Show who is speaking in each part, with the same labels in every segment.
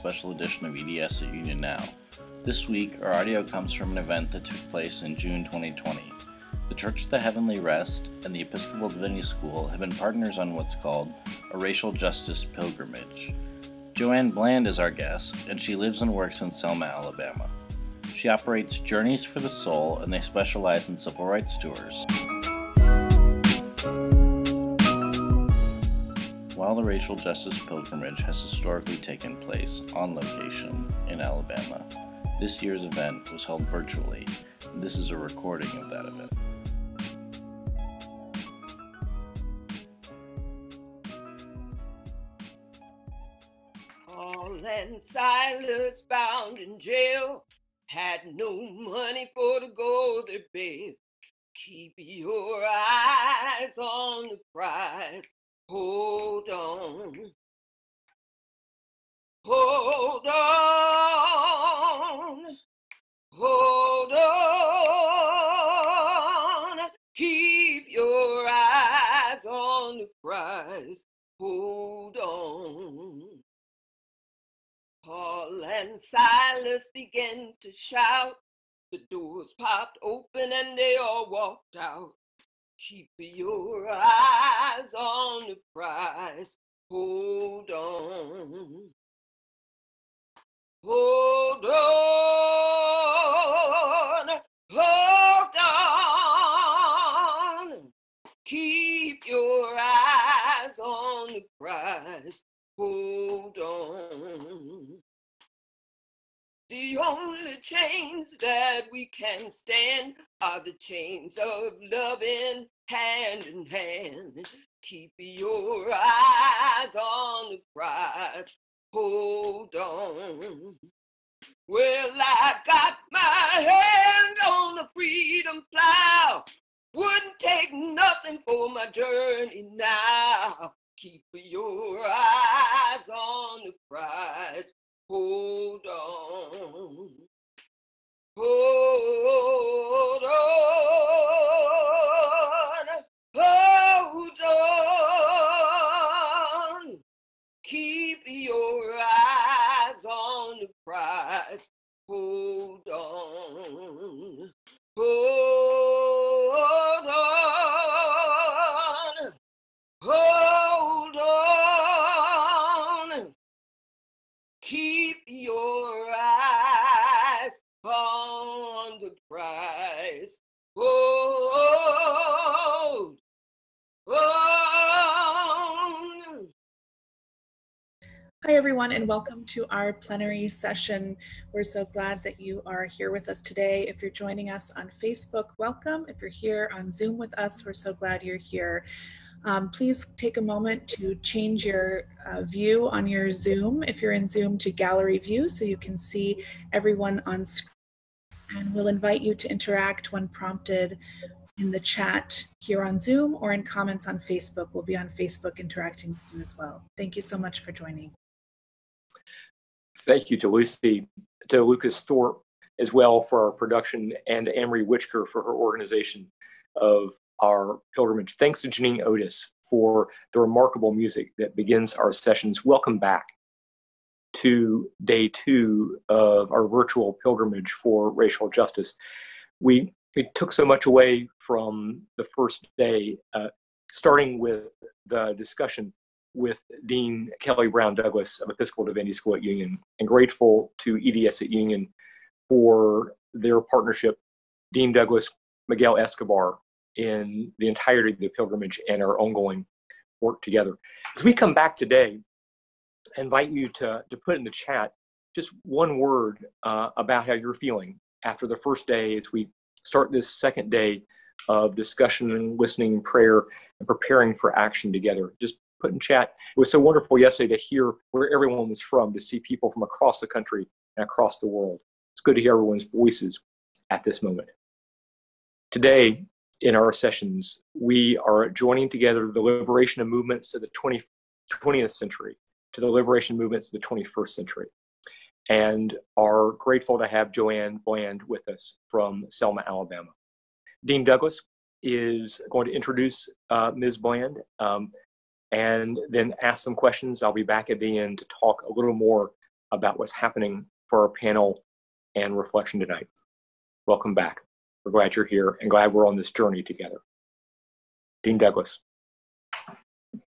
Speaker 1: special edition of EDS at Union Now. This week, our audio comes from an event that took place in June 2020. The Church of the Heavenly Rest and the Episcopal Divinity School have been partners on what's called a racial justice pilgrimage. Joanne Bland is our guest, and she lives and works in Selma, Alabama. She operates Journeys for the Soul, and they specialize in civil rights tours. The racial justice pilgrimage has historically taken place on location in Alabama, this year's event was held virtually. This is a recording of that event.
Speaker 2: Paul and Silas bound in jail had no money for to go their bail. Keep your eyes on the prize Hold on. Hold on. Hold on. Keep your eyes on the prize. Hold on. Paul and Silas began to shout. The doors popped open and they all walked out. Keep your eyes on the prize. Hold on. Hold on. Hold on. Keep your eyes on the prize. Hold on. The only chains that we can stand are the chains of loving hand in hand. Keep your eyes on the prize. Hold on. Well, I got my hand on the freedom plow. Wouldn't take nothing for my journey now. Keep your eyes on the prize. Hold on. Hold on. Hold on. Keep your eyes on the prize. Hold on. Hold on.
Speaker 3: Hi, everyone, and welcome to our plenary session. We're so glad that you are here with us today. If you're joining us on Facebook, welcome. If you're here on Zoom with us, we're so glad you're here. Um, please take a moment to change your uh, view on your Zoom, if you're in Zoom, to gallery view so you can see everyone on screen. And we'll invite you to interact when prompted in the chat here on Zoom or in comments on Facebook. We'll be on Facebook interacting with you as well. Thank you so much for joining.
Speaker 4: Thank you to Lucy, to Lucas Thorpe as well for our production, and Amory Witchker for her organization of our pilgrimage. Thanks to Janine Otis for the remarkable music that begins our sessions. Welcome back to day two of our virtual pilgrimage for racial justice. We, we took so much away from the first day, uh, starting with the discussion with Dean Kelly Brown Douglas of Episcopal Divinity School at Union, and grateful to EDS at Union for their partnership. Dean Douglas, Miguel Escobar, in the entirety of the pilgrimage and our ongoing work together. As we come back today, I invite you to, to put in the chat just one word uh, about how you're feeling after the first day as we start this second day of discussion and listening, and prayer, and preparing for action together. Just put in chat. It was so wonderful yesterday to hear where everyone was from, to see people from across the country and across the world. It's good to hear everyone's voices at this moment. Today, in our sessions, we are joining together the liberation of movements of the 20, 20th century to the liberation movements of the 21st century, and are grateful to have Joanne Bland with us from Selma, Alabama. Dean Douglas is going to introduce uh, Ms. Bland um, and then ask some questions. I'll be back at the end to talk a little more about what's happening for our panel and reflection tonight. Welcome back. We're glad you're here and glad we're on this journey together. Dean Douglas.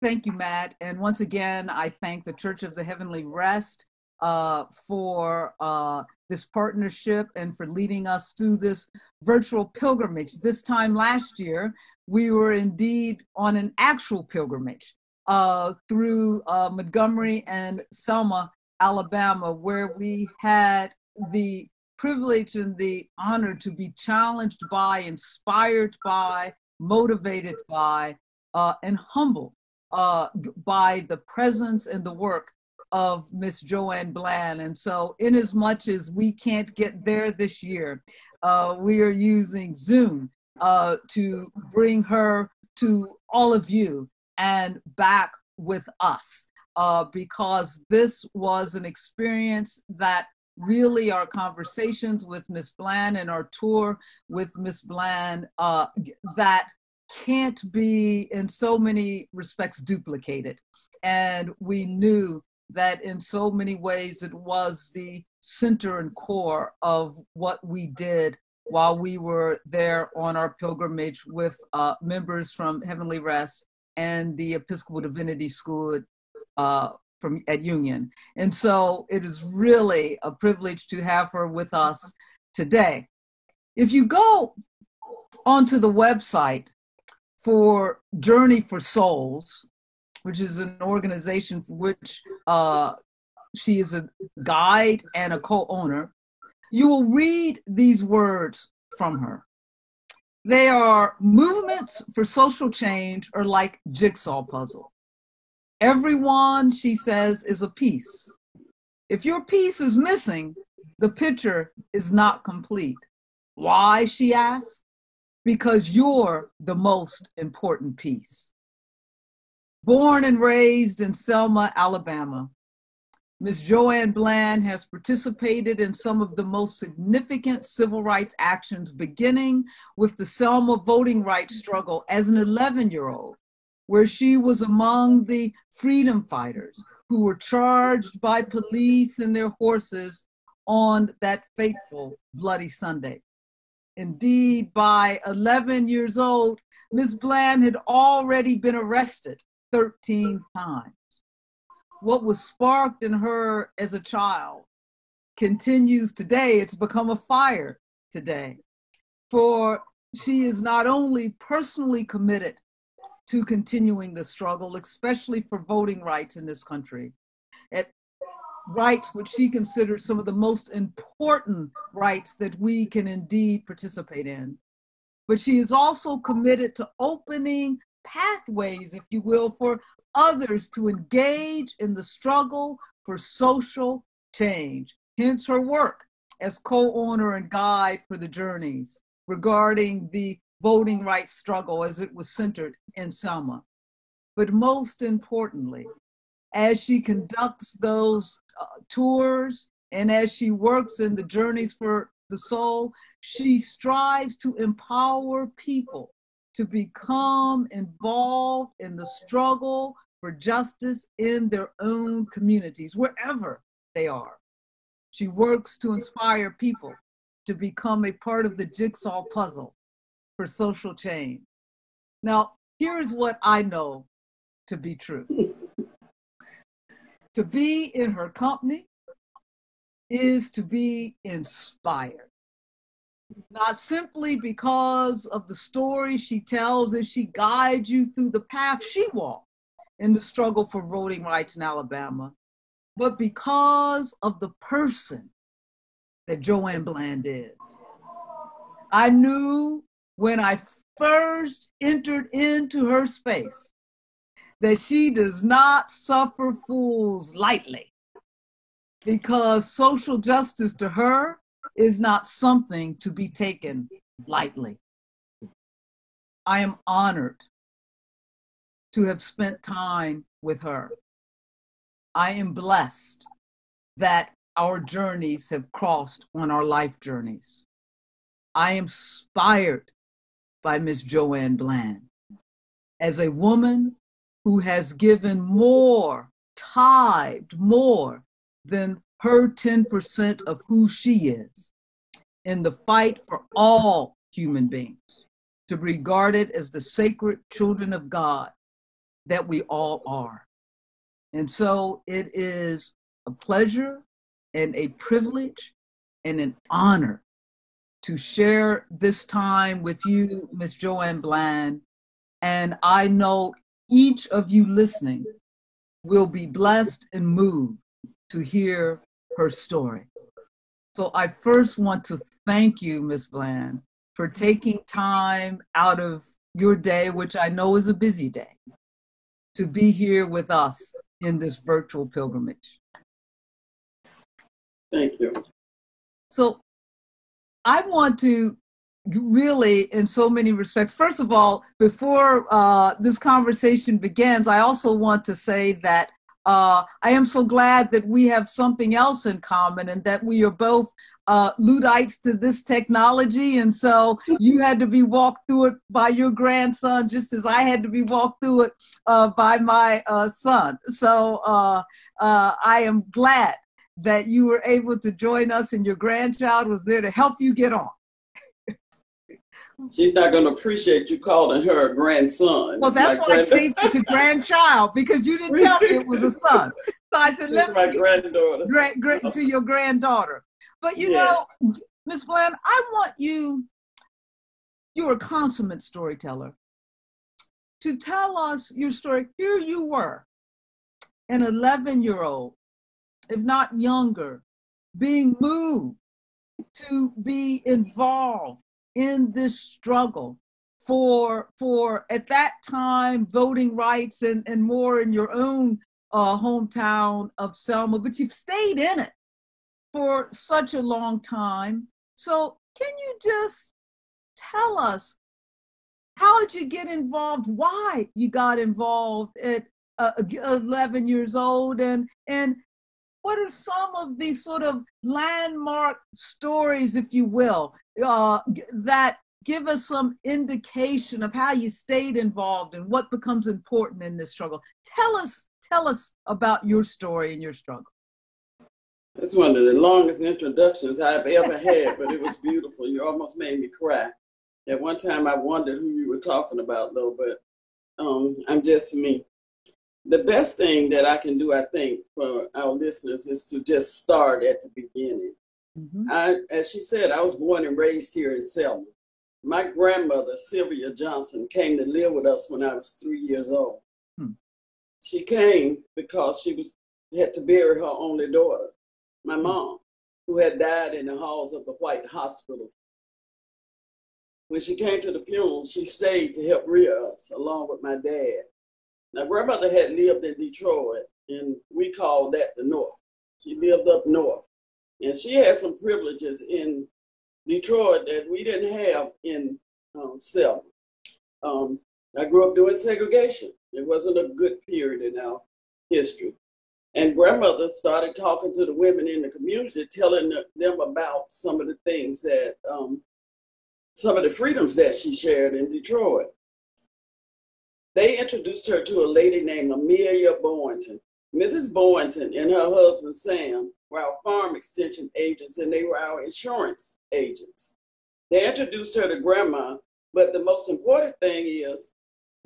Speaker 5: Thank you, Matt. And once again, I thank the Church of the Heavenly Rest uh, for uh, this partnership and for leading us through this virtual pilgrimage. This time last year, we were indeed on an actual pilgrimage uh, through uh, Montgomery and Selma, Alabama, where we had the privilege and the honor to be challenged by, inspired by, motivated by, uh, and humbled uh, by the presence and the work of Miss Joanne Bland. And so, in as much as we can't get there this year, uh, we are using Zoom uh, to bring her to all of you and back with us uh, because this was an experience that really our conversations with Miss Bland and our tour with Miss Bland uh, that can't be in so many respects duplicated. And we knew that in so many ways it was the center and core of what we did while we were there on our pilgrimage with uh, members from Heavenly Rest and the Episcopal Divinity School uh, from at Union. And so it is really a privilege to have her with us today. If you go onto the website for Journey for Souls, which is an organization for which uh, she is a guide and a co-owner, you will read these words from her. They are movements for social change are like jigsaw puzzle. Everyone, she says, is a piece. If your piece is missing, the picture is not complete. Why, she asks? Because you're the most important piece. Born and raised in Selma, Alabama, Ms. Joanne Bland has participated in some of the most significant civil rights actions, beginning with the Selma voting rights struggle as an 11 year old, where she was among the freedom fighters who were charged by police and their horses on that fateful Bloody Sunday. Indeed, by 11 years old, Ms. Bland had already been arrested 13 times what was sparked in her as a child continues today. It's become a fire today. For she is not only personally committed to continuing the struggle, especially for voting rights in this country, at rights which she considers some of the most important rights that we can indeed participate in. But she is also committed to opening pathways, if you will, for others to engage in the struggle for social change. Hence her work as co owner and guide for the journeys regarding the voting rights struggle as it was centered in Selma. But most importantly, as she conducts those uh, tours and as she works in the journeys for the soul, she strives to empower people to become involved in the struggle for justice in their own communities, wherever they are. She works to inspire people to become a part of the jigsaw puzzle for social change. Now, here's what I know to be true to be in her company is to be inspired not simply because of the story she tells as she guides you through the path she walked in the struggle for voting rights in Alabama, but because of the person that Joanne Bland is. I knew when I first entered into her space that she does not suffer fools lightly because social justice to her is not something to be taken lightly. I am honored to have spent time with her. I am blessed that our journeys have crossed on our life journeys. I am inspired by Miss Joanne Bland as a woman who has given more, tithed more than her 10% of who she is in the fight for all human beings to be regarded as the sacred children of God that we all are. And so it is a pleasure and a privilege and an honor to share this time with you, Miss Joanne Bland. And I know each of you listening will be blessed and moved to hear her story. So I first want to thank you, Miss Bland, for taking time out of your day, which I know is a busy day, to be here with us in this virtual pilgrimage.
Speaker 6: Thank you.
Speaker 5: So I want to really, in so many respects, first of all, before uh, this conversation begins, I also want to say that uh, I am so glad that we have something else in common and that we are both uh, Luddites to this technology. And so you had to be walked through it by your grandson, just as I had to be walked through it uh, by my uh, son. So uh, uh, I am glad that you were able to join us and your grandchild was there to help you get on.
Speaker 6: She's not going to appreciate you calling her a grandson.
Speaker 5: Well, that's why I changed it to grandchild because you didn't tell me it was a son. So I said,
Speaker 6: let my granddaughter.
Speaker 5: Gra- gra- to your granddaughter. But you know, Miss Bland, I want you, you're a consummate storyteller, to tell us your story. Here you were, an 11 year old, if not younger, being moved to be involved in this struggle for for at that time voting rights and, and more in your own uh, hometown of Selma, but you've stayed in it for such a long time. So can you just tell us how did you get involved? Why you got involved at uh, 11 years old, and and what are some of these sort of landmark stories, if you will, uh, that give us some indication of how you stayed involved and what becomes important in this struggle? Tell us, tell us about your story and your struggle.
Speaker 6: That's one of the longest introductions I've ever had, but it was beautiful. You almost made me cry. At one time, I wondered who you were talking about, though, but um, I'm just me the best thing that I can do, I think, for our listeners is to just start at the beginning. Mm-hmm. I, as she said, I was born and raised here in Selma. My grandmother, Sylvia Johnson, came to live with us when I was three years old. Hmm. She came because she was had to bury her only daughter, my hmm. mom, who had died in the halls of the White Hospital. When she came to the funeral, she stayed to help rear us along with my dad. Now, grandmother had lived in Detroit, and we called that the North. She lived up north, and she had some privileges in Detroit that we didn't have in um, Selma. Um, I grew up doing segregation. It wasn't a good period in our history. And grandmother started talking to the women in the community, telling them about some of the things that, um, some of the freedoms that she shared in Detroit they introduced her to a lady named Amelia Boynton. Mrs. Boynton and her husband Sam were our farm extension agents and they were our insurance agents. They introduced her to grandma, but the most important thing is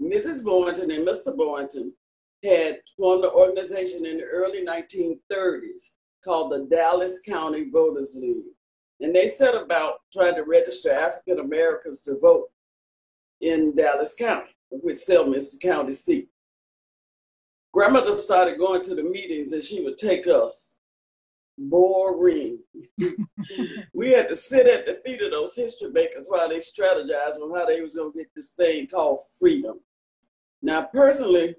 Speaker 6: Mrs. Boynton and Mr. Boynton had formed an organization in the early 1930s called the Dallas County Voters League. And they set about trying to register African Americans to vote in Dallas County which Selma is the county seat. Grandmother started going to the meetings and she would take us. Boring. we had to sit at the feet of those history makers while they strategized on how they was gonna get this thing called freedom. Now, personally,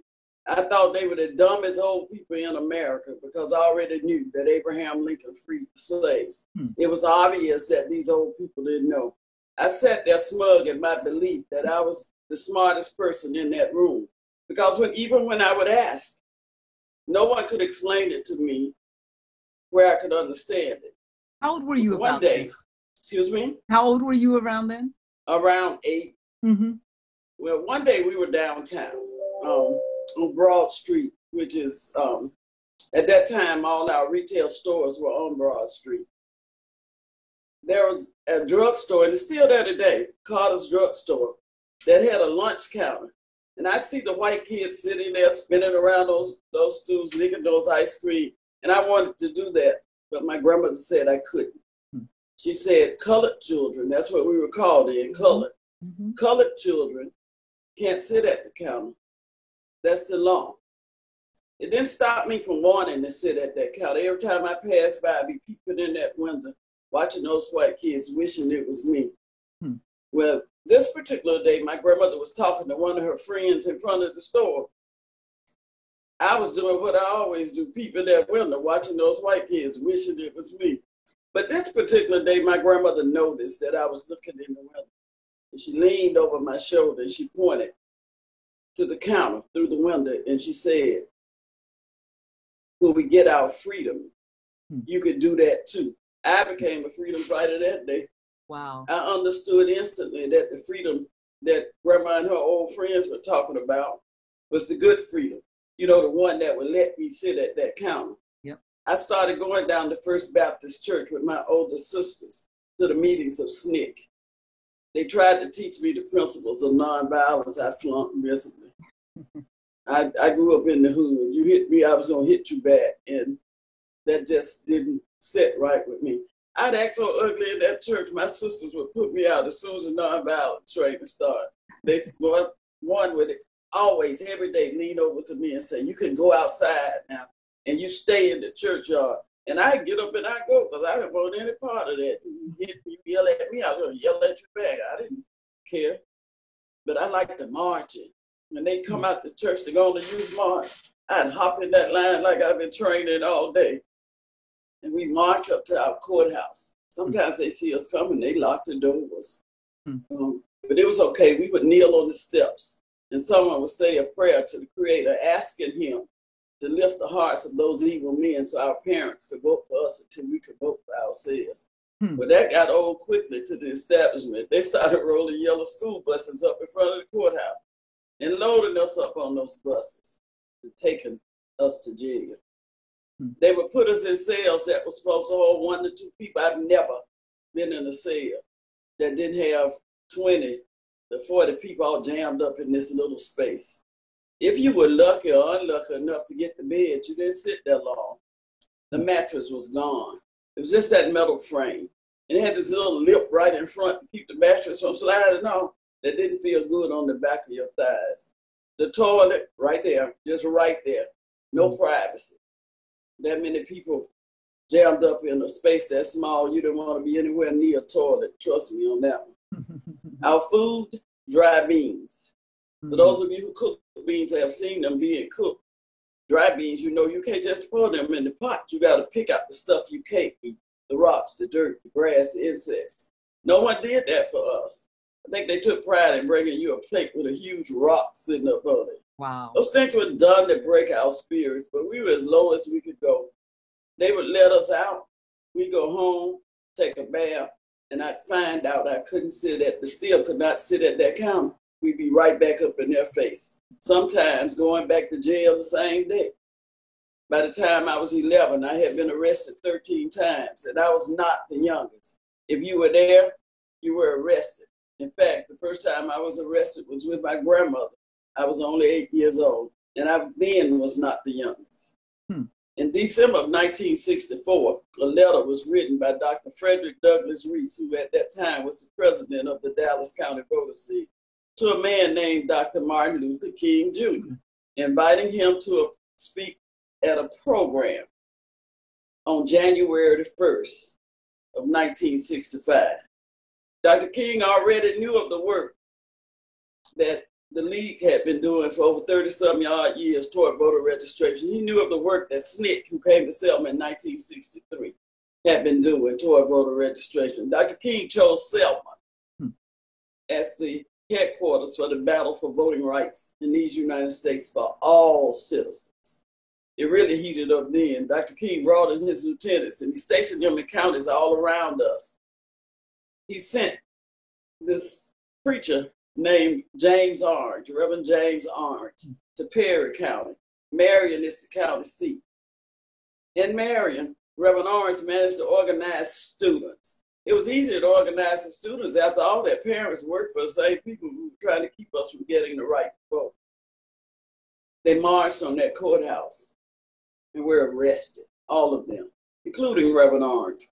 Speaker 6: I thought they were the dumbest old people in America because I already knew that Abraham Lincoln freed slaves. Hmm. It was obvious that these old people didn't know. I sat there smug in my belief that I was the smartest person in that room. Because when even when I would ask, no one could explain it to me where I could understand it.
Speaker 5: How old were you
Speaker 6: One day, then? excuse me?
Speaker 5: How old were you around then?
Speaker 6: Around 8 mm-hmm. Well, one day we were downtown um, on Broad Street, which is um, At that time, all our retail stores were on Broad Street. There was a drugstore, and it's still there today, Carter's Drugstore, that had a lunch counter. And I'd see the white kids sitting there spinning around those, those stools, licking those ice cream. And I wanted to do that, but my grandmother said I couldn't. Hmm. She said, colored children, that's what we were called in, mm-hmm. colored. Mm-hmm. Colored children can't sit at the counter. That's the law. It didn't stop me from wanting to sit at that counter. Every time I passed by, I'd be peeping in that window, watching those white kids, wishing it was me. Hmm. Well, this particular day, my grandmother was talking to one of her friends in front of the store. I was doing what I always do, peeping that window, watching those white kids, wishing it was me. But this particular day, my grandmother noticed that I was looking in the window. And she leaned over my shoulder and she pointed to the counter through the window and she said, When we get our freedom, hmm. you could do that too. I became a freedom fighter that day.
Speaker 5: Wow.
Speaker 6: I understood instantly that the freedom that grandma and her old friends were talking about was the good freedom. You know, the one that would let me sit at that counter.
Speaker 5: Yep.
Speaker 6: I started going down to First Baptist Church with my older sisters to the meetings of SNCC. They tried to teach me the principles of nonviolence. I flunked miserably. I, I grew up in the hood. You hit me, I was gonna hit you back, and that just didn't sit right with me. I'd act so ugly in that church, my sisters would put me out as soon as the nonviolent training started. They one would always every day lean over to me and say, "You can go outside now, and you stay in the churchyard." And I get up and I go because I didn't want any part of that. You hit me, yell at me, I was gonna yell at you back. I didn't care, but I like the marching. When they come out the church to go on the youth march, I'd hop in that line like I've been training all day and we march up to our courthouse. Sometimes they see us coming, they lock the doors. Mm-hmm. Um, but it was okay. We would kneel on the steps, and someone would say a prayer to the Creator, asking Him to lift the hearts of those evil men so our parents could vote for us until we could vote for ourselves. Hmm. But that got old quickly to the establishment. They started rolling yellow school buses up in front of the courthouse and loading us up on those buses and taking us to jail. They would put us in cells that was supposed to hold one to two people. I've never been in a cell that didn't have 20 to 40 people all jammed up in this little space. If you were lucky or unlucky enough to get the bed, you didn't sit there long. The mattress was gone. It was just that metal frame. And it had this little lip right in front to keep the mattress from sliding off that didn't feel good on the back of your thighs. The toilet right there, just right there. No mm. privacy that many people jammed up in a space that small, you don't want to be anywhere near a toilet. Trust me on that one. Our food, dry beans. For mm-hmm. those of you who cook beans have seen them being cooked. Dry beans, you know, you can't just pour them in the pot. You got to pick out the stuff you can't eat the rocks, the dirt, the grass, the insects. No one did that for us. I think they took pride in bringing you a plate with a huge rock sitting up on it.
Speaker 5: Wow.
Speaker 6: Those things were done to break our spirits, but we were as low as we could go. They would let us out. We go home, take a bath, and I'd find out I couldn't sit at the still could not sit at that counter. We'd be right back up in their face. Sometimes going back to jail the same day. By the time I was 11, I had been arrested 13 times, and I was not the youngest. If you were there, you were arrested. In fact, the first time I was arrested was with my grandmother. I was only eight years old, and I then was not the youngest. Hmm. In December of 1964, a letter was written by Dr. Frederick Douglass Reese, who at that time was the president of the Dallas County Voters League, to a man named Dr. Martin Luther King Jr., inviting him to speak at a program on January the 1st of 1965. Dr. King already knew of the work that the league had been doing for over 30 some odd years toward voter registration. He knew of the work that SNCC, who came to Selma in 1963, had been doing toward voter registration. Dr. King chose Selma hmm. as the headquarters for the battle for voting rights in these United States for all citizens. It really heated up then. Dr. King brought in his lieutenants and he stationed them in counties all around us. He sent this preacher named James Orange, Reverend James Orange, to Perry County. Marion is the county seat. In Marion, Reverend Orange managed to organize students. It was easier to organize the students after all their parents worked for the same people who were trying to keep us from getting the right vote. They marched on that courthouse and were arrested, all of them, including Reverend Orange.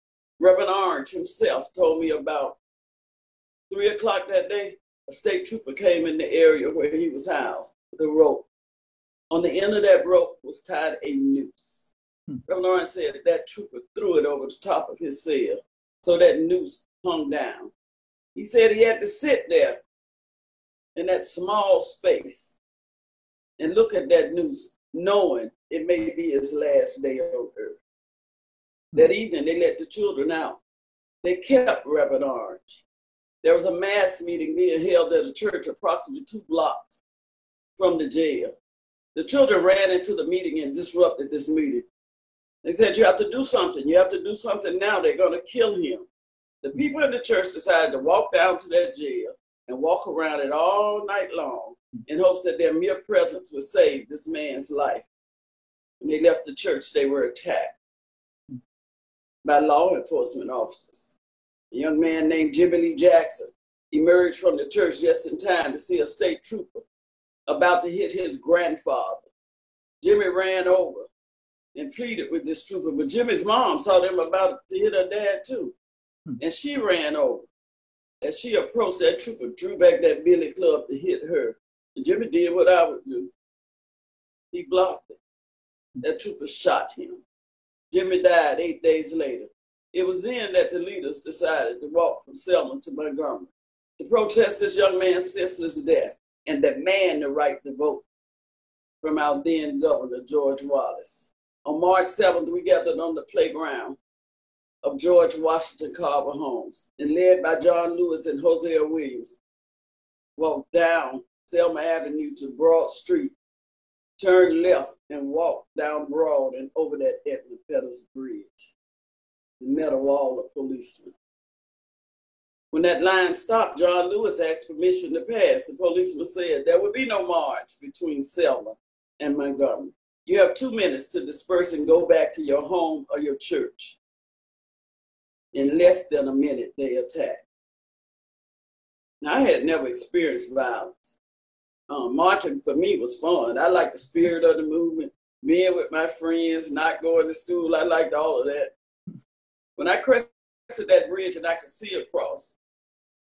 Speaker 6: Reverend Orange himself told me about three o'clock that day, a state trooper came in the area where he was housed with a rope. On the end of that rope was tied a noose. Hmm. Reverend Orange said that, that trooper threw it over the top of his cell, so that noose hung down. He said he had to sit there in that small space and look at that noose, knowing it may be his last day on earth. That evening, they let the children out. They kept Reverend Orange. There was a mass meeting being held at a church approximately two blocks from the jail. The children ran into the meeting and disrupted this meeting. They said, You have to do something. You have to do something now. They're going to kill him. The people in the church decided to walk down to that jail and walk around it all night long in hopes that their mere presence would save this man's life. When they left the church, they were attacked by law enforcement officers. A young man named Jimmy Lee Jackson emerged from the church just in time to see a state trooper about to hit his grandfather. Jimmy ran over and pleaded with this trooper, but Jimmy's mom saw them about to hit her dad too. Hmm. And she ran over. As she approached that trooper, drew back that billy club to hit her. And Jimmy did what I would do. He blocked it. That trooper shot him. Jimmy died eight days later. It was then that the leaders decided to walk from Selma to Montgomery to protest this young man's sister's death and demand the right to vote from our then governor, George Wallace. On March 7th, we gathered on the playground of George Washington Carver Homes and led by John Lewis and Hosea Williams, walked down Selma Avenue to Broad Street, turned left and walked down Broad and over that Edmund Pettus Bridge met a wall of policemen. When that line stopped, John Lewis asked permission to pass. The policeman said there would be no march between Selma and Montgomery. You have two minutes to disperse and go back to your home or your church. In less than a minute, they attacked. Now, I had never experienced violence. Um, marching for me was fun. I liked the spirit of the movement, being with my friends, not going to school. I liked all of that. When I crested that bridge and I could see across,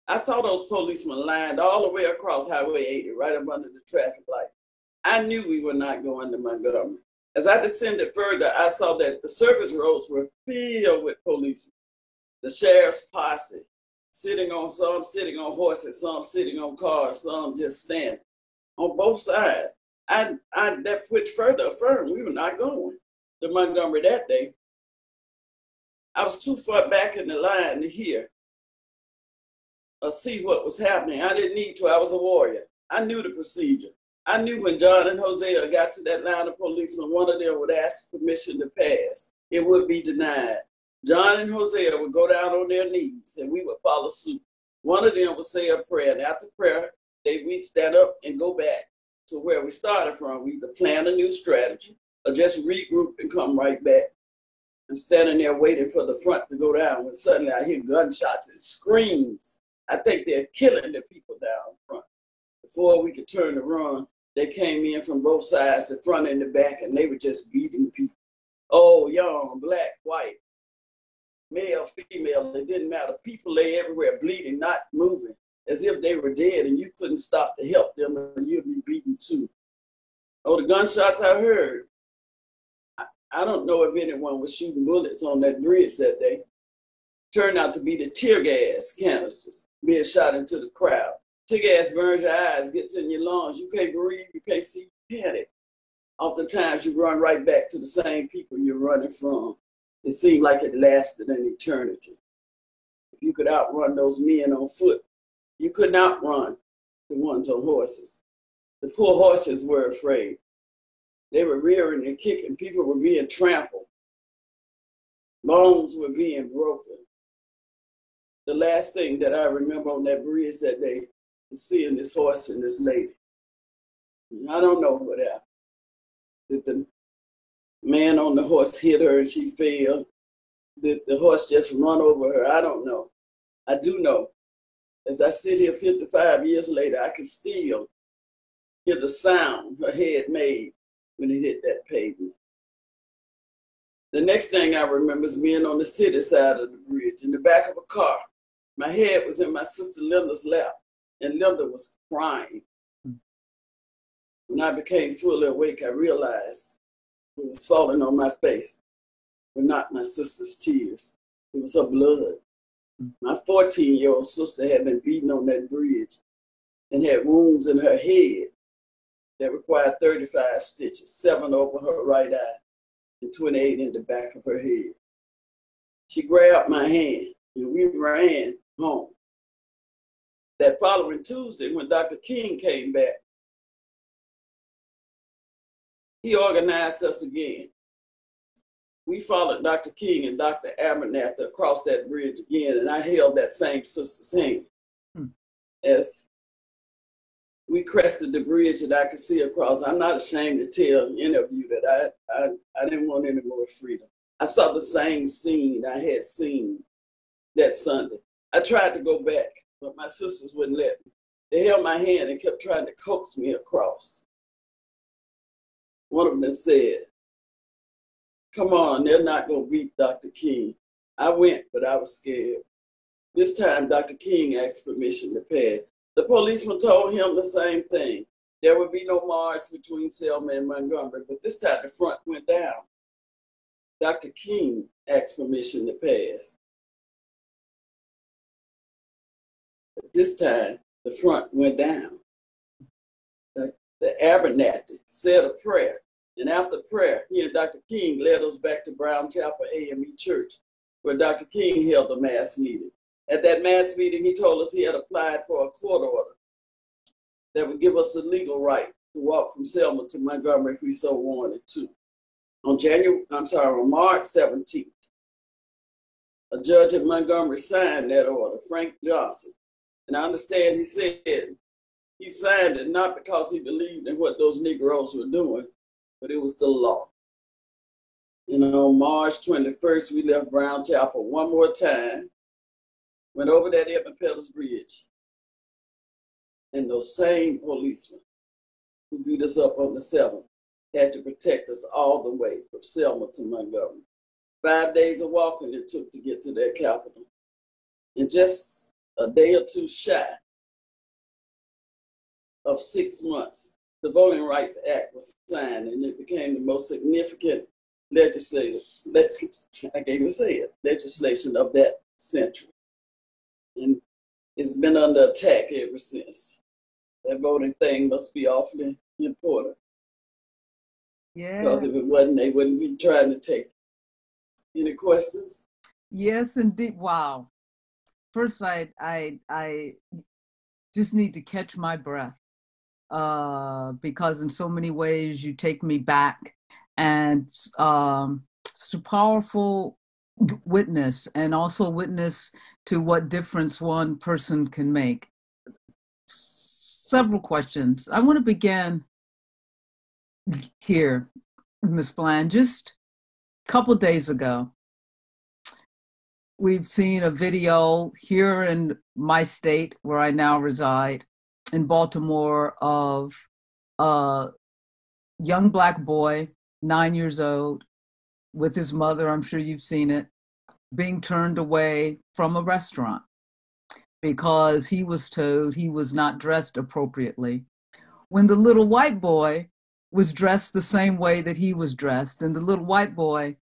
Speaker 6: I saw those policemen lined all the way across Highway 80, right up under the traffic light. I knew we were not going to Montgomery. As I descended further, I saw that the service roads were filled with policemen. The sheriff's posse, sitting on some sitting on horses, some sitting on cars, some just standing on both sides. I, I that which further affirmed we were not going to Montgomery that day. I was too far back in the line to hear or see what was happening. I didn't need to. I was a warrior. I knew the procedure. I knew when John and Hosea got to that line of policemen, one of them would ask permission to pass. It would be denied. John and Hosea would go down on their knees and we would follow suit. One of them would say a prayer, and after prayer, they we stand up and go back to where we started from. We either plan a new strategy or just regroup and come right back. I'm standing there waiting for the front to go down when suddenly I hear gunshots and screams. I think they're killing the people down front. Before we could turn to run, they came in from both sides, the front and the back, and they were just beating people. Oh, young, black, white, male, female, it didn't matter. People lay everywhere bleeding, not moving, as if they were dead, and you couldn't stop to help them, or you'd be beaten too. Oh, the gunshots I heard. I, don't know if anyone was shooting bullets on that bridge that day. Turned out to be the tear gas canisters being shot into the crowd. Tear gas burns your eyes, gets in your lungs. You can't breathe, you can't see, you panic. Oftentimes you run right back to the same people you're running from. It seemed like it lasted an eternity. If you could outrun those men on foot, you could not run the ones on horses. The poor horses were afraid. They were rearing and kicking. People were being trampled. Bones were being broken. The last thing that I remember on that bridge that day was seeing this horse and this lady. I don't know what happened. Did the man on the horse hit her and she fell. The, the horse just run over her. I don't know. I do know. As I sit here 55 years later, I can still hear the sound her head made when it hit that pavement. The next thing I remember is being on the city side of the bridge in the back of a car. My head was in my sister Linda's lap, and Linda was crying. When I became fully awake, I realized it was falling on my face were not my sister's tears. It was her blood. My 14 year old sister had been beaten on that bridge and had wounds in her head that required 35 stitches, seven over her right eye and 28 in the back of her head. She grabbed my hand and we ran home. That following Tuesday, when Dr. King came back, he organized us again. We followed Dr. King and Dr. Abernathy across that bridge again, and I held that same sister's hand hmm. as we crested the bridge that I could see across. I'm not ashamed to tell any of you that I, I, I didn't want any more freedom. I saw the same scene I had seen that Sunday. I tried to go back, but my sisters wouldn't let me. They held my hand and kept trying to coax me across. One of them said, Come on, they're not going to beat Dr. King. I went, but I was scared. This time, Dr. King asked permission to pass. The policeman told him the same thing. There would be no march between Selma and Montgomery, but this time the front went down. Dr. King asked permission to pass. But this time the front went down. The, the Abernathy said a prayer, and after prayer, he and Dr. King led us back to Brown Chapel AME Church, where Dr. King held a mass meeting. At that mass meeting, he told us he had applied for a court order that would give us the legal right to walk from Selma to Montgomery if we so wanted to. On January, I'm sorry, on March 17th, a judge at Montgomery signed that order, Frank Johnson. And I understand he said he signed it not because he believed in what those Negroes were doing, but it was the law. And on March 21st, we left Brown Chapel one more time went over that Edmund Pettus Bridge, and those same policemen who beat us up on the 7th had to protect us all the way from Selma to Montgomery. Five days of walking it took to get to that capital. And just a day or two shy of six months, the Voting Rights Act was signed and it became the most significant legislative, I can't even say it, legislation of that century and it's been under attack ever since. That voting thing must be awfully important.
Speaker 5: Yeah.
Speaker 6: Because if it wasn't, they wouldn't be trying to take. It. Any questions?
Speaker 5: Yes, indeed. Wow. First, I I I just need to catch my breath uh, because in so many ways you take me back, and um, it's a powerful witness and also witness to what difference one person can make. Several questions. I want to begin here, Ms. Bland. Just a couple days ago, we've seen a video here in my state where I now reside in Baltimore of a young black boy, nine years old, with his mother. I'm sure you've seen it being turned away from a restaurant because he was told he was not dressed appropriately. When the little white boy was dressed the same way that he was dressed, and the little white boy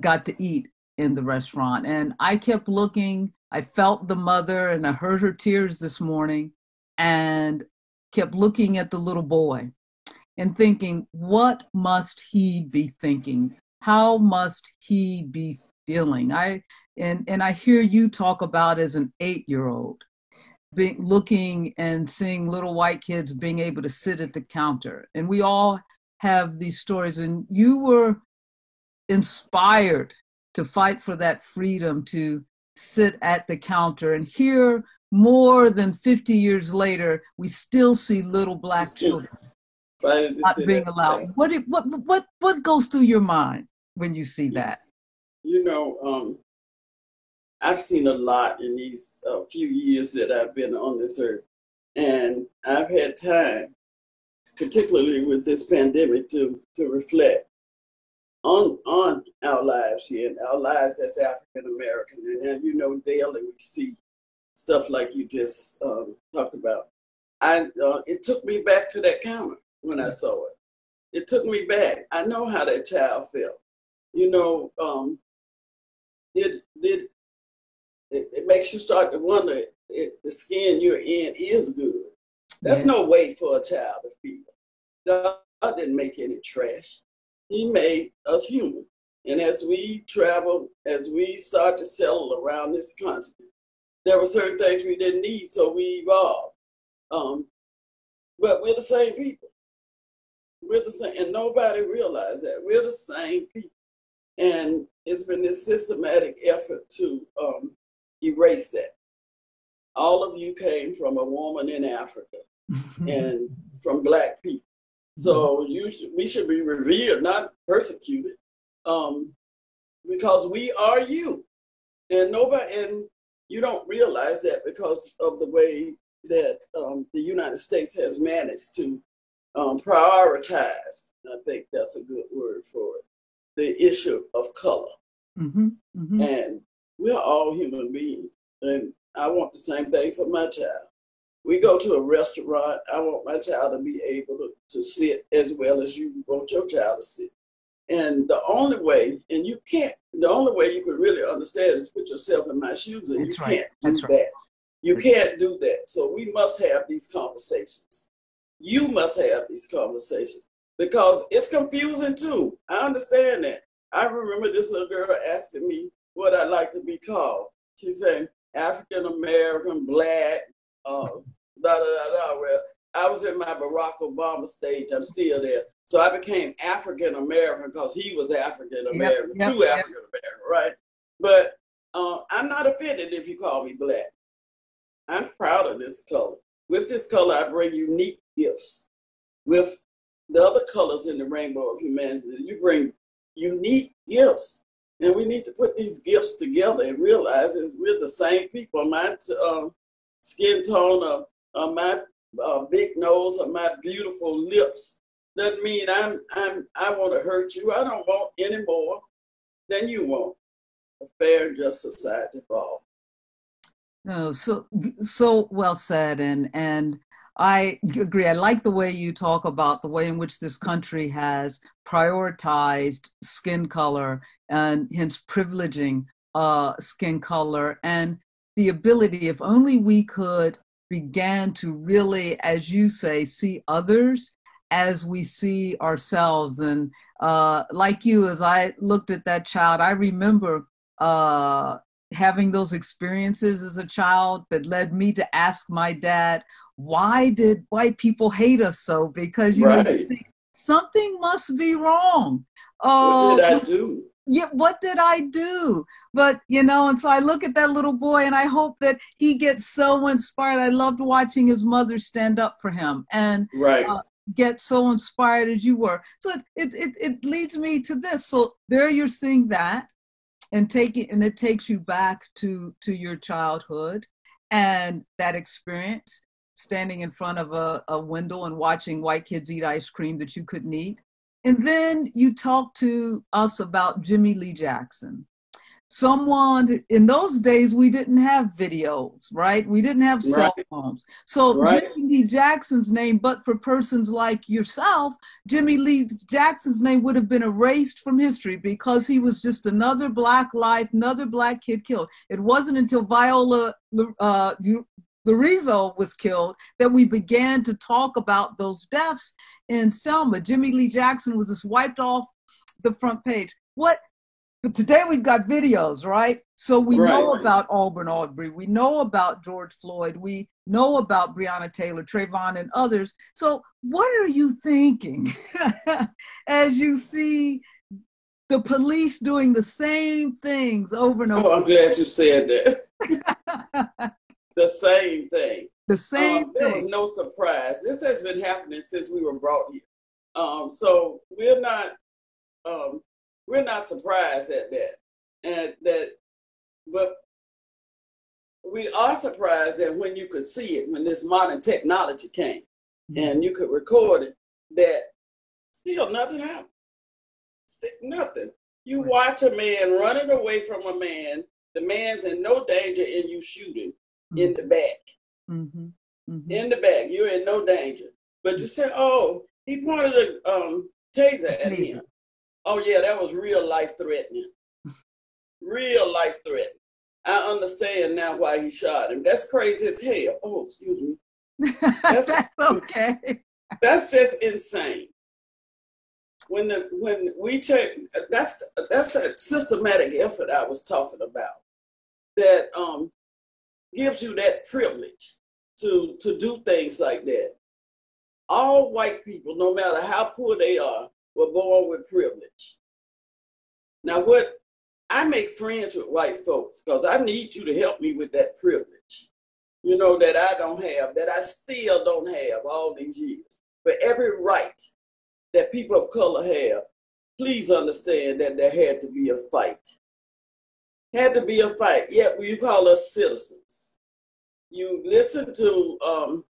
Speaker 5: got to eat in the restaurant. And I kept looking, I felt the mother, and I heard her tears this morning, and kept looking at the little boy and thinking, what must he be thinking? How must he be feeling. I and and I hear you talk about as an eight-year-old being looking and seeing little white kids being able to sit at the counter. And we all have these stories. And you were inspired to fight for that freedom to sit at the counter and here more than 50 years later we still see little black children not being allowed. What, what what what goes through your mind when you see that?
Speaker 6: You know, um, I've seen a lot in these uh, few years that I've been on this earth, and I've had time, particularly with this pandemic, to to reflect on on our lives here and our lives as African American. And, and, you know, daily we see stuff like you just um, talked about. I uh, it took me back to that counter when I saw it. It took me back. I know how that child felt. You know, um, did did it, it makes you start to wonder if the skin you're in is good. That's yeah. no way for a child to feel. God didn't make any trash. He made us human. And as we travel, as we start to settle around this continent, there were certain things we didn't need, so we evolved. Um, but we're the same people. We're the same, and nobody realized that we're the same people. And it's been this systematic effort to um, erase that. All of you came from a woman in Africa and from black people. So you should, we should be revered, not persecuted, um, because we are you, and nobody. And you don't realize that because of the way that um, the United States has managed to um, prioritize. I think that's a good word for it. The issue of color, mm-hmm, mm-hmm. and we're all human beings, and I want the same thing for my child. We go to a restaurant. I want my child to be able to, to sit as well as you want your child to sit. And the only way, and you can't, the only way you can really understand is put yourself in my shoes, and That's you right. can't do That's that. Right. You can't do that. So we must have these conversations. You must have these conversations because it's confusing too. I understand that. I remember this little girl asking me what I'd like to be called. She said African American, black, uh, da da da da. Well, I was in my Barack Obama stage. I'm still there. So I became African American because he was African American, yep, yep, two African American, right? But uh, I'm not offended if you call me black. I'm proud of this color. With this color, I bring unique gifts. With the other colors in the rainbow of humanity, you bring unique gifts. And we need to put these gifts together and realize that we're the same people. My uh, skin tone of uh, my uh, big nose or my beautiful lips doesn't mean I'm I'm I want to hurt you. I don't want any more than you want. A fair and just society for all.
Speaker 5: No, so so well said, and and I agree. I like the way you talk about the way in which this country has prioritized skin color and hence privileging uh, skin color and the ability. If only we could begin to really, as you say, see others as we see ourselves. And uh, like you, as I looked at that child, I remember uh, having those experiences as a child that led me to ask my dad, why did white people hate us so? Because you right. know, something must be wrong.
Speaker 6: what did I uh, do?
Speaker 5: yeah, what did I do? But, you know, and so I look at that little boy and I hope that he gets so inspired. I loved watching his mother stand up for him and
Speaker 6: right. Uh,
Speaker 5: get so inspired as you were. So it, it, it, it leads me to this. So there you're seeing that and taking, and it takes you back to, to your childhood and that experience standing in front of a, a window and watching white kids eat ice cream that you couldn't eat and then you talk to us about Jimmie Lee Jackson. Someone in those days, we didn't have videos, right? We didn't have right. cell phones. So right. Jimmie Lee Jackson's name, but for persons like yourself, Jimmie Lee Jackson's name would have been erased from history because he was just another black life, another black kid killed. It wasn't until Viola uh, Liuzzo was killed, that we began to talk about those deaths in Selma. Jimmie Lee Jackson was just wiped off the front page. What? But today we've got videos, right? So we right. know about Ahmaud Arbery, we know about George Floyd, we know about Breonna Taylor, Trayvon, and others. So what are you thinking as you see the police doing the same things over and oh, over?
Speaker 6: Oh, I'm glad you said that. the same thing.
Speaker 5: The same um,
Speaker 6: There was no surprise. This has been happening since we were brought here. Um, so we're not um, we're not surprised at that, and that, but we are surprised that when you could see it, when this modern technology came, mm-hmm. and you could record it, that still nothing happened. Still nothing. You watch a man running away from a man. The man's in no danger, and you shoot him mm-hmm. in the back. Mm-hmm. mm-hmm. In the back, you're in no danger. But you say, "Oh, he pointed a um, taser at him." Oh yeah, that was real life threatening. Real life threatening. I understand now why he shot him. That's crazy as hell. Oh, excuse me.
Speaker 5: That's, that's okay.
Speaker 6: That's just insane. When the when we take that's that's a systematic effort I was talking about that um gives you that privilege to to do things like that. All white people, no matter how poor they are, were born with privilege. Now, what I make friends with white folks because I need you to help me with that privilege, you know, that I don't have, that I still don't have all these years. But every right that people of color have, please understand that there had to be a fight. Had to be a fight. Yet you call us citizens. You listen to um,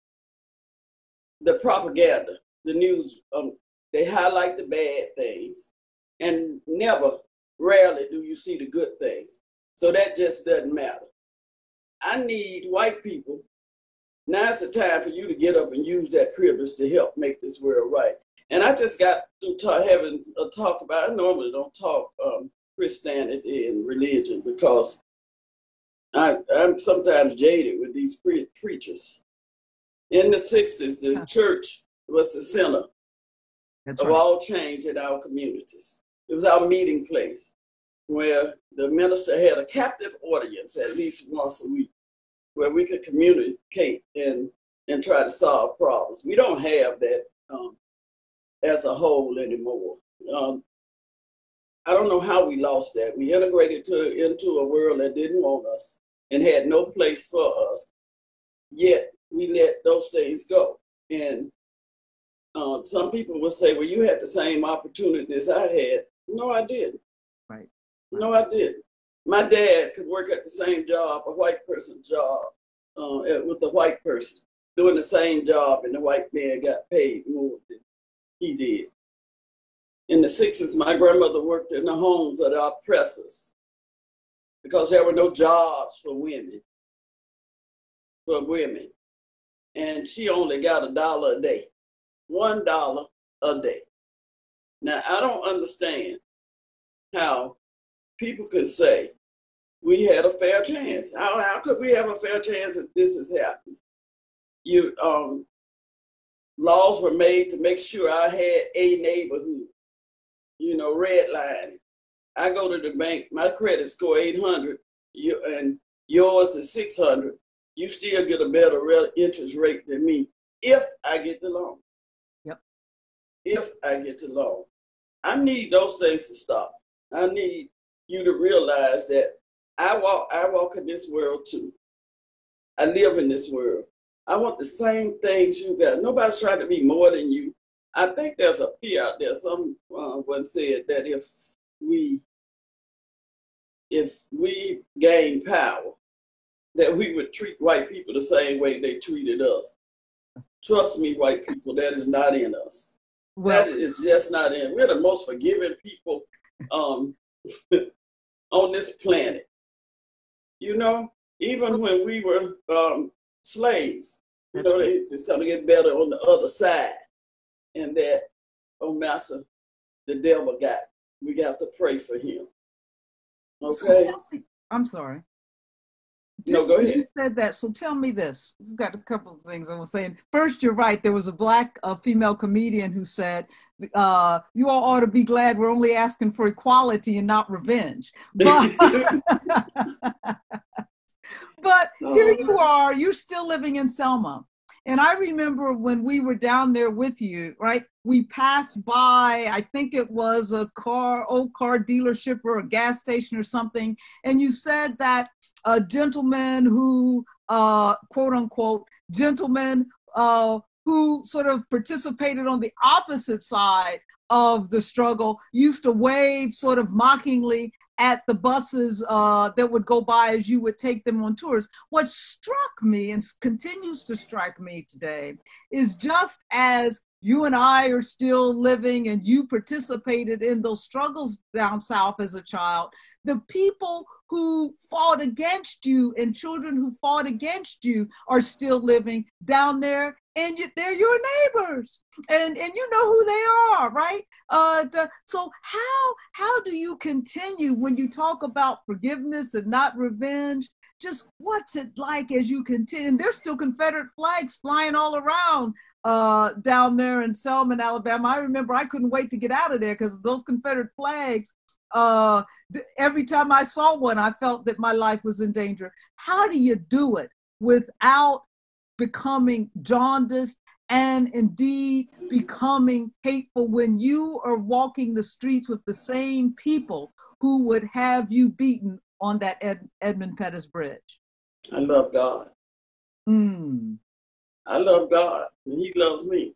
Speaker 6: the propaganda, the news. Um, they highlight the bad things, and never rarely do you see the good things. So that just doesn't matter. I need white people. Now's the time for you to get up and use that privilege to help make this world right. And I just got to having a talk about. I normally don't talk um, Christianity and religion because I, am sometimes jaded with these pre- preachers. In the '60s, the church was the center That's of right. all change in our communities. It was our meeting place where the minister had a captive audience at least once a week where we could communicate and, and try to solve problems. We don't have that um, as a whole anymore. Um, I don't know how we lost that. We integrated to, into a world that didn't want us and had no place for us. Yet we let those things go. And uh, some people will say, well, you had the same opportunities I had. No, I didn't.
Speaker 5: Right.
Speaker 6: No, I didn't. My dad could work at the same job, a white person's job, uh, with a white person doing the same job, and the white man got paid more than he did. In the 60s, my grandmother worked in the homes of the oppressors because there were no jobs for women. For women. And she only got a dollar a day. One dollar a day. Now, I don't understand how people could say we had a fair chance. How, how could we have a fair chance if this is happening? You, um, laws were made to make sure I had a neighborhood, you know, redlining. I go to the bank, my credit score 800, you, and yours is 600. You still get a better interest rate than me if I get the loan.
Speaker 5: Yep.
Speaker 6: If I get the loan. I need those things to stop. I need you to realize that I walk I walk in this world too. I live in this world. I want the same things you got. Nobody's trying to be more than you. I think there's a fear out there. Someone uh, said that if we if we gain power, that we would treat white people the same way they treated us. Trust me, white people, that is not in us. Well, that is just not in. We're the most forgiving people um, on this planet. You know, even when we were um, slaves, you know, they, it's going to get better on the other side. And that, oh, Master, the devil got, we got to pray for him. Okay? So
Speaker 5: I'm sorry.
Speaker 6: Just, no, go ahead.
Speaker 5: You said that, so tell me this. We've got a couple of things I was saying. First, you're right. There was a black uh, female comedian who said, uh, "You all ought to be glad we're only asking for equality and not revenge." But, but here you are. You're still living in Selma. And I remember when we were down there with you, right? We passed by, I think it was a car, old car dealership or a gas station or something. And you said that a gentleman who, uh, quote unquote, gentleman uh, who sort of participated on the opposite side of the struggle used to wave sort of mockingly at the buses uh, that would go by as you would take them on tours. What struck me and continues to strike me today is just as you and I are still living and you participated in those struggles down south as a child, the people who fought against you and children who fought against you are still living down there and they're your neighbors. And and you know who they are right? Uh the, so how how do you continue when you talk about forgiveness and not revenge? Just what's it like as you continue? And there's still confederate flags flying all around uh down there in selma alabama. I remember i couldn't wait to get out of there because those confederate flags uh every time i saw one i felt that my life was in danger how do you do it without becoming jaundiced and indeed becoming hateful when you are walking the streets with the same people who would have you beaten on that Ed- Edmund Pettus Bridge?
Speaker 6: I love God.
Speaker 5: Mm.
Speaker 6: I love God, and He loves me.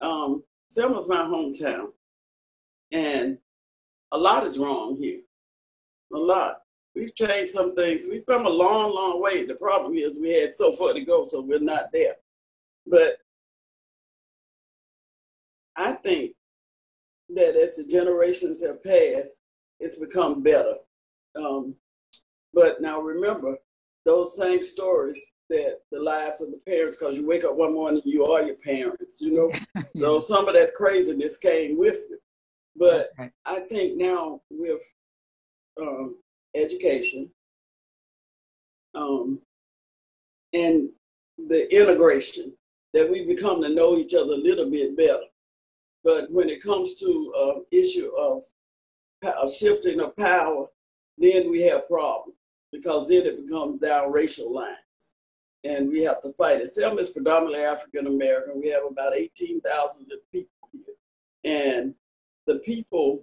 Speaker 6: Um, Selma's my hometown, and a lot is wrong here. A lot. We've changed some things. We've come a long, long way. The problem is we had so far to go, so we're not there. But I think that as the generations have passed, it's become better. Um, but now remember, those same stories that the lives of the parents, because you wake up one morning, you are your parents, you know? yeah. So some of that craziness came with it. But right. I think now with um, education, um, and the integration that we become to know each other a little bit better. But when it comes to uh, issue of, of shifting of power, then we have problems because then it becomes down racial lines. And we have to fight it. Selma is predominantly African American. We have about 18,000 people here. And the people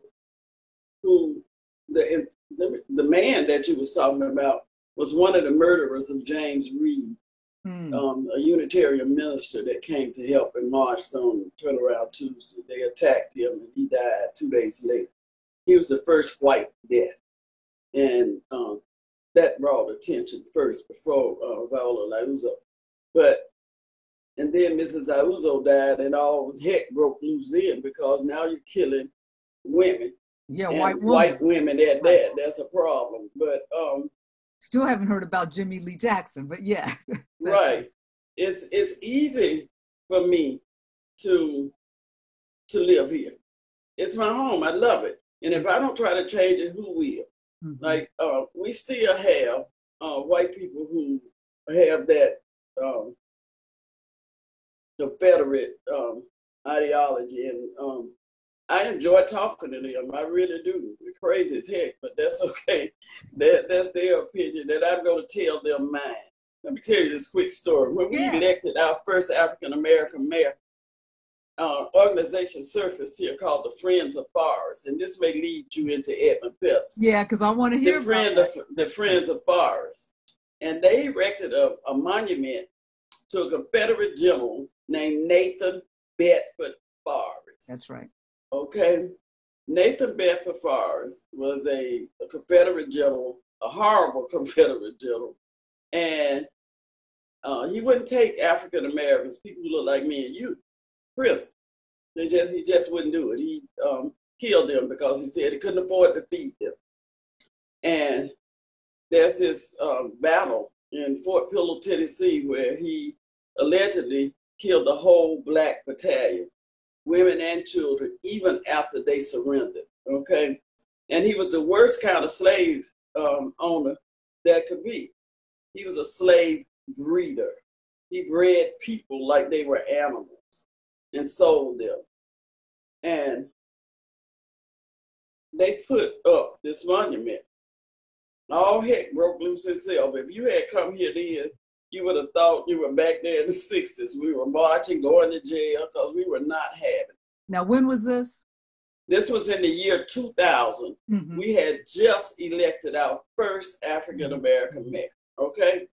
Speaker 6: who, the the, the man that you was talking about was one of the murderers of James Reeb, hmm. um, a Unitarian minister that came to help and marched on Turnaround Tuesday. They attacked him and he died two days later. He was the first white death. And um, that brought attention first before uh, Viola Liuzzo. But and then Mrs. Liuzzo died, and all heck broke loose then because now you're killing women
Speaker 5: yeah, white women.
Speaker 6: white women at that. That's a problem. But um,
Speaker 5: still haven't heard about Jimmie Lee Jackson. But yeah,
Speaker 6: right. It's it's easy for me to to live here. It's my home. I love it. And if I don't try to change it, who will? Mm-hmm. Like uh, we still have uh, white people who have that um, Confederate um, ideology, and um, I enjoy talking to them. I really do. It's crazy as heck, but that's okay. That that's their opinion. That I'm going to tell them mine. Let me tell you this quick story. When we yeah. elected our first African American mayor, uh, organization surfaced here called the Friends of Forrest, and this may lead you into Edmund Pettus.
Speaker 5: Yeah, because I want to hear
Speaker 6: the friend
Speaker 5: of,
Speaker 6: the Friends of Forrest, and they erected a, a monument to a Confederate general named Nathan Bedford Forrest.
Speaker 5: That's right.
Speaker 6: Okay. Nathan Bedford Forrest was a, a Confederate general, a horrible Confederate general. And uh, he wouldn't take African Americans, people who look like me and you, prison. They just he just wouldn't do it. He um, killed them because he said he couldn't afford to feed them. And there's this um, battle in Fort Pillow, Tennessee, where he allegedly killed the whole black battalion women and children, even after they surrendered. Okay. And he was the worst kind of slave um, owner that could be. He was a slave breeder. He bred people like they were animals and sold them. And they put up this monument. All heck broke loose itself. If you had come here then, you would have thought you were back there in the 60s. We were marching, going to jail because we were not having.
Speaker 5: Now, when was this?
Speaker 6: This was in the year 2000. Mm-hmm. We had just elected our first African American mayor. Okay,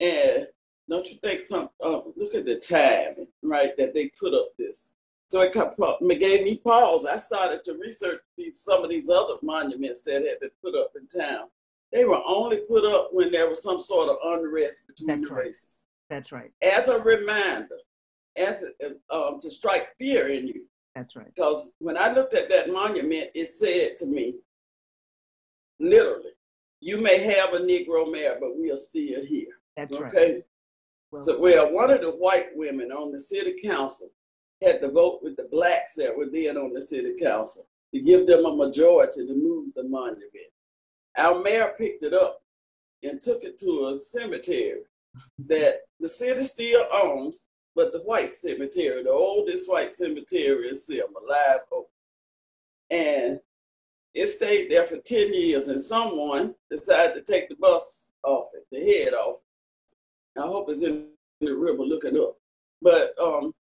Speaker 6: and don't you think some? Uh, look at the time. right, that they put up this. So it gave me pause. I started to research these, some of these other monuments that had been put up in town. They were only put up when there was some sort of unrest between
Speaker 5: That's
Speaker 6: the
Speaker 5: right.
Speaker 6: races.
Speaker 5: That's right.
Speaker 6: As a reminder, as a, um, to strike fear in you.
Speaker 5: That's right.
Speaker 6: Because when I looked at that monument, it said to me, literally, you may have a Negro mayor, but we are still here.
Speaker 5: That's right.
Speaker 6: Okay.
Speaker 5: Well,
Speaker 6: So, well, one of the white women on the city council had to vote with the blacks that were then on the city council to give them a majority to move the monument. Our mayor picked it up and took it to a cemetery that the city still owns, but the white cemetery, the oldest white cemetery is still alive. And it stayed there for 10 years, and someone decided to take the bus off it, the head off. I hope it's in the river, looking up. But um,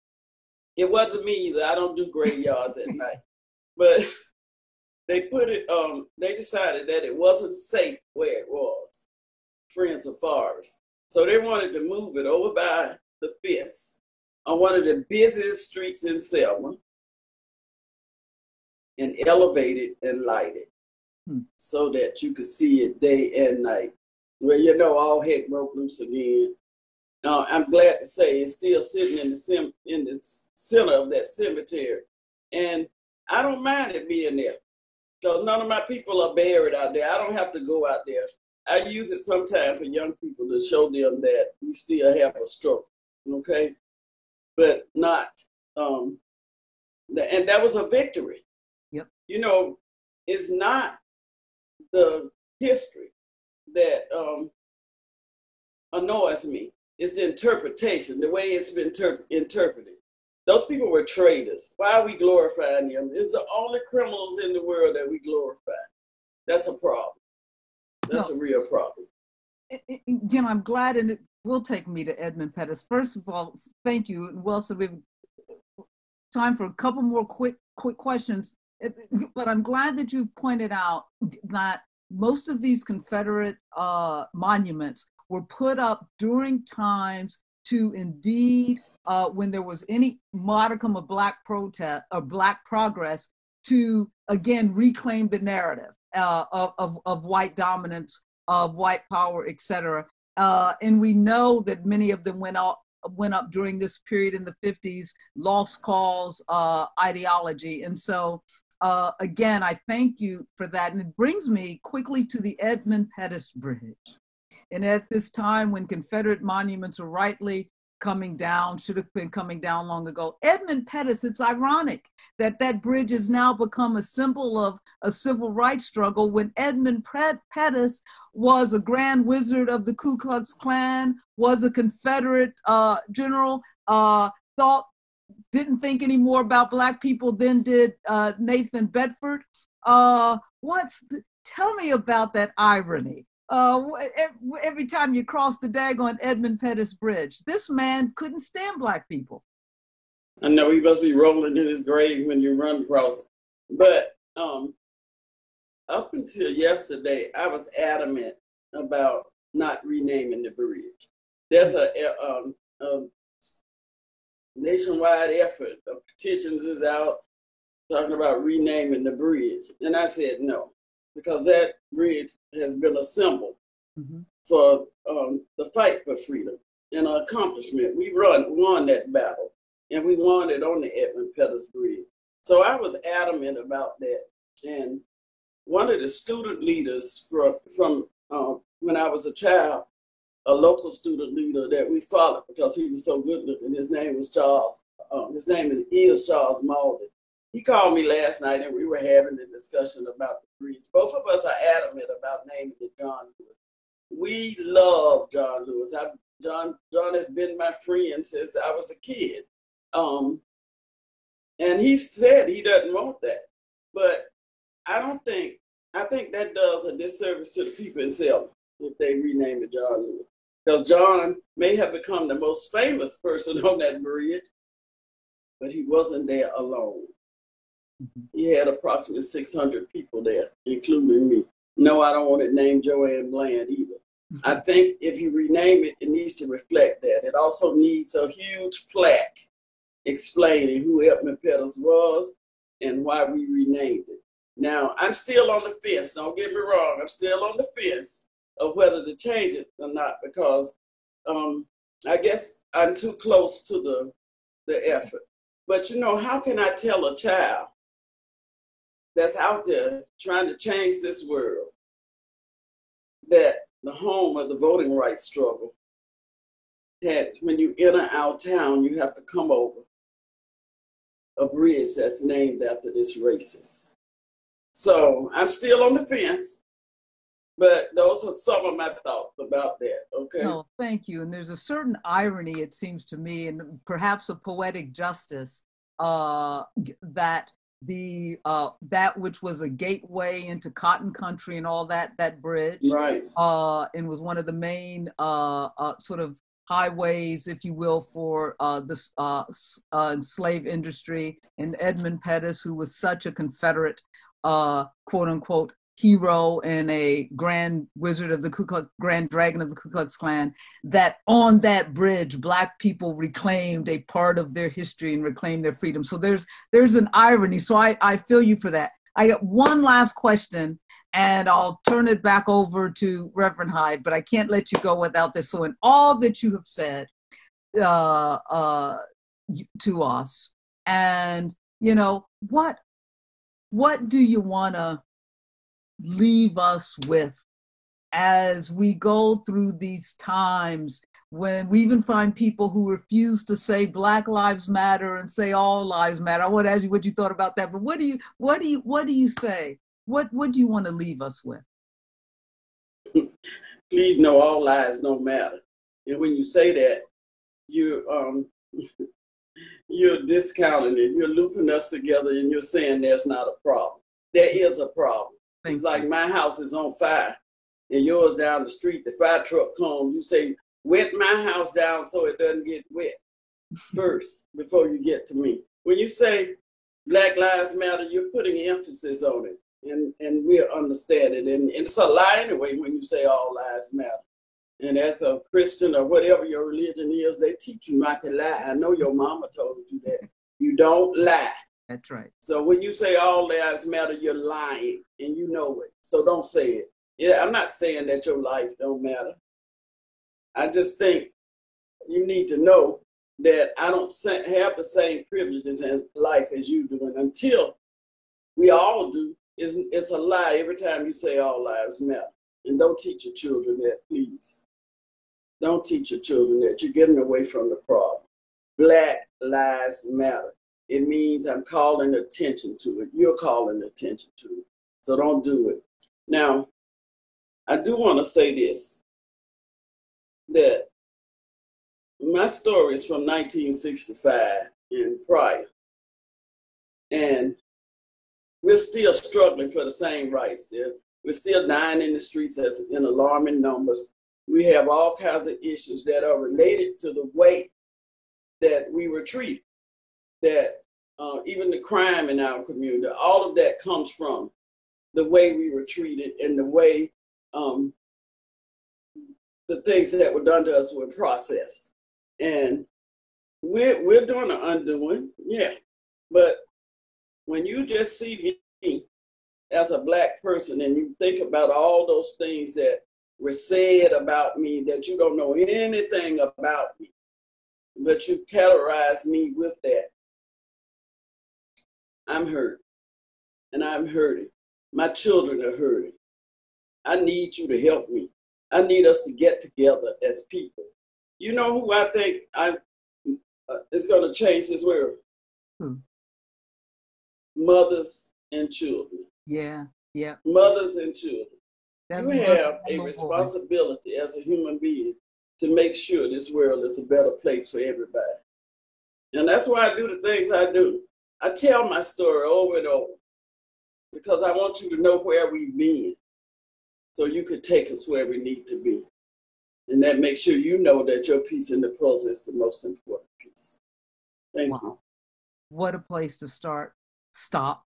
Speaker 6: it wasn't me either. I don't do graveyards at night. But they put it, um, they decided that it wasn't safe where it was, Friends of Forrest. So they wanted to move it over by the Fifth on one of the busiest streets in Selma and elevate it and light it
Speaker 5: Hmm.
Speaker 6: so that you could see it day and night. Well, you know, all heck broke loose again. Now, I'm glad to say it's still sitting in the sim- in the center of that cemetery, and I don't mind it being there because none of my people are buried out there. I don't have to go out there. I use it sometimes for young people to show them that we still have a struggle, okay, but not. Um, and that was a victory.
Speaker 5: Yep.
Speaker 6: You know, it's not the history that um, annoys me. It's the interpretation, the way it's been ter- interpreted. Those people were traitors. Why are we glorifying them? It's the only criminals in the world that we glorify. That's a problem. That's
Speaker 5: No.
Speaker 6: a real problem.
Speaker 5: I- Again, I'm glad, and it will take me to Edmund Pettus. First of all, thank you. And Wilson, we have time for a couple more quick, quick questions. But I'm glad that you've pointed out that most of these Confederate uh, monuments were put up during times to indeed, uh, when there was any modicum of black protest or black progress, to again reclaim the narrative uh, of, of, of white dominance, of white power, etc. Uh, and we know that many of them went up went up during this period in the 50s, lost cause uh, ideology. And so uh, again, I thank you for that. And it brings me quickly to the Edmund Pettus Bridge. And at this time when Confederate monuments are rightly coming down, should have been coming down long ago, Edmund Pettus, it's ironic that that bridge has now become a symbol of a civil rights struggle when Edmund Pettus was a grand wizard of the Ku Klux Klan, was a Confederate uh, general, uh, thought didn't think any more about black people than did uh, Nathan Bedford. Uh, what's the, tell me about that irony? Uh, every time you cross the daggone Edmund Pettus Bridge, this man couldn't stand black people.
Speaker 6: I know he must be rolling in his grave when you run across it. But um, up until yesterday, I was adamant about not renaming the bridge. There's a, a, um, a nationwide effort of petitions is out talking about renaming the bridge. And I said no, because that bridge has been a symbol mm-hmm. for um, the fight for freedom and an accomplishment. We run, won that battle and we won it on the Edmund Pettus Bridge. So I was adamant about that. And one of the student leaders from, from uh, when I was a child, a local student leader that we followed because he was so good looking. His name was Charles. Um, his name is, is Charles Mauldin. He called me last night and we were having a discussion about the Both of us are adamant about naming it John Lewis. We love John Lewis. I, John John has been my friend since I was a kid. Um, and he said he doesn't want that. But I don't think, I think that does a disservice to the people in Selma if they rename it John Lewis. Because John may have become the most famous person on that bridge, but he wasn't there alone. Mm-hmm. He had approximately 600 people there, including me. No, I don't want it named Joanne Bland either. Mm-hmm. I think if you rename it, it needs to reflect that. It also needs a huge plaque explaining who Edmund Pettus was and why we renamed it. Now, I'm still on the fence. Don't get me wrong. I'm still on the fence of whether to change it or not because um, I guess I'm too close to the the effort. But you know, how can I tell a child that's out there trying to change this world that the home of the voting rights struggle had when you enter our town, you have to come over a bridge that's named after this racist. So I'm still on the fence, but those are some of my thoughts about that. Okay.
Speaker 5: No, thank you. And there's a certain irony, it seems to me, and perhaps a poetic justice uh, that the uh, that which was a gateway into cotton country and all that that bridge
Speaker 6: right
Speaker 5: uh, and was one of the main uh, uh, sort of highways, if you will, for uh, this uh, uh, slave industry. And Edmund Pettus, who was such a Confederate, uh, quote unquote, hero and a grand wizard of the Ku Klux, grand dragon of the Ku Klux Klan, that on that bridge, black people reclaimed a part of their history and reclaimed their freedom. So there's there's an irony. So I, I feel you for that. I got one last question and I'll turn it back over to Reverend Hyde, but I can't let you go without this. So, in all that you have said uh, uh, to us, and you know what, what do you want to leave us with as we go through these times when we even find people who refuse to say black lives matter and say all lives matter i want to ask you what you thought about that but what do you what do you what do you say what what do you want to leave us with?
Speaker 6: Please know all lives don't matter. And when you say that, you um you're discounting it. You're looping us together and you're saying there's not a problem. There is a problem. It's like my house is on fire and yours down the street, the fire truck comes, you say, wet my house down so it doesn't get wet first before you get to me. When you say Black Lives Matter, you're putting emphasis on it and and we'll understand it. And, and it's a lie anyway when you say all lives matter. And as a Christian or whatever your religion is, they teach you not to lie. I know your mama told you that. You don't lie.
Speaker 5: That's right.
Speaker 6: So when you say all lives matter, you're lying and you know it. So don't say it. Yeah, I'm not saying that your life don't matter. I just think you need to know that I don't have the same privileges in life as you do. And until we all do, it's, it's a lie every time you say all lives matter. And don't teach your children that, please. Don't teach your children that. You're getting away from the problem. Black lives matter. It means I'm calling attention to it. You're calling attention to it. So don't do it. Now, I do want to say this that my story is from 1965 and prior. And we're still struggling for the same rights. There. We're still dying in the streets in alarming numbers. We have all kinds of issues that are related to the way that we were treated, that uh, even the crime in our community, all of that comes from the way we were treated and the way um, the things that were done to us were processed. And we're, we're doing an undoing, yeah. But when you just see me as a black person and you think about all those things that were said about me that you don't know anything about me, but you categorize me with that, I'm hurt. And I'm hurting. My children are hurting. I need you to help me. I need us to get together as people. You know who I think I uh, is going to change this world? Hmm mothers and children.
Speaker 5: Yeah, yeah.
Speaker 6: Mothers and children. That's you have a responsibility as a human being to make sure this world is a better place for everybody. And that's why I do the things I do. I tell my story over and over because I want you to know where we've been so you could take us where we need to be. And that makes sure you know that your piece in the puzzle is the most important piece. Thank wow. you.
Speaker 5: What a place to start stop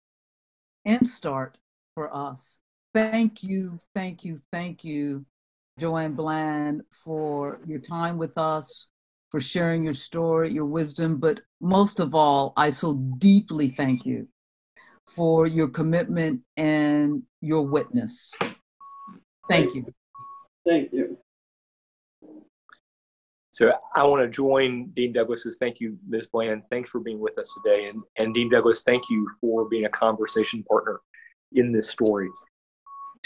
Speaker 5: and start for us. Thank you, thank you, thank you, Joanne Bland, for your time with us, for sharing your story, your wisdom, but most of all, I so deeply thank you for your commitment and your witness. Thank you.
Speaker 6: Thank you.
Speaker 4: So I want to join Dean Douglas's thank you, Ms. Bland. Thanks for being with us today. And, and Dean Douglas, thank you for being a conversation partner in this story.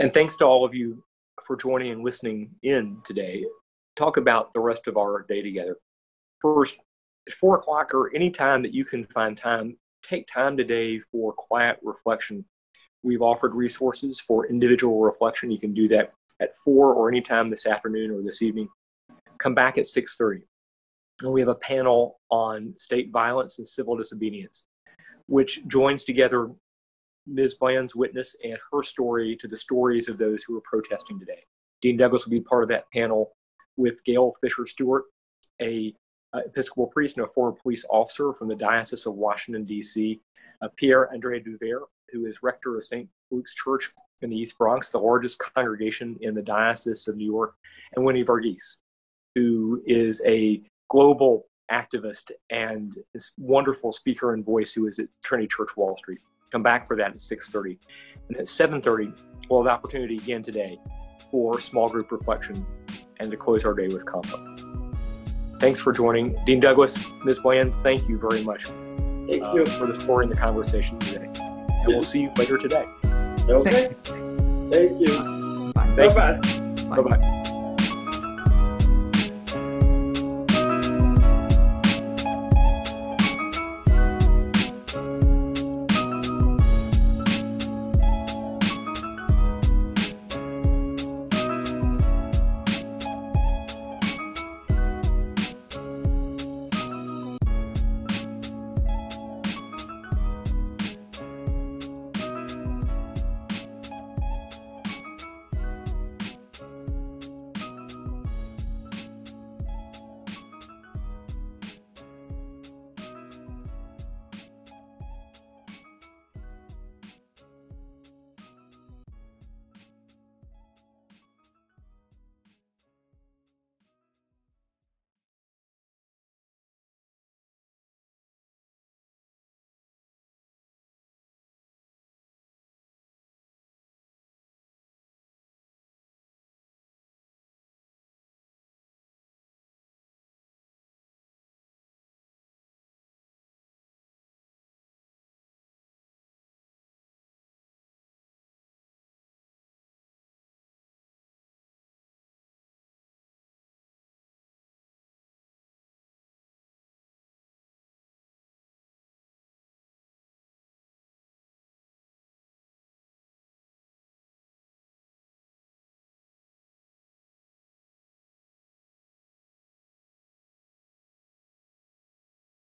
Speaker 4: And thanks to all of you for joining and listening in today. Talk about the rest of our day together. First, at four o'clock or any time that you can find time, take time today for quiet reflection. We've offered resources for individual reflection. You can do that at four or any time this afternoon or this evening. Come back at 6:30. And we have a panel on state violence and civil disobedience, which joins together Ms. Bland's witness and her story to the stories of those who are protesting today. Dean Douglas will be part of that panel with Gayle Fisher Stewart, a Episcopal priest and a former police officer from the Diocese of Washington, D.C., uh, Pierre Andre Duvert, who is rector of St. Luke's Church in the East Bronx, the largest congregation in the Diocese of New York, and Winnie Varghese, who is a global activist and this wonderful speaker and voice who is at Trinity Church Wall Street. Come back for that at 6.30. And at 7.30, we'll have the opportunity again today for small group reflection and to close our day with conflict. Thanks for joining. Dean Douglas, Ms. Bland, thank you very much
Speaker 6: Thank uh, you.
Speaker 4: for support and the conversation today. And we'll see you later today.
Speaker 6: Okay. Thank you. Bye-bye.
Speaker 4: Bye-bye.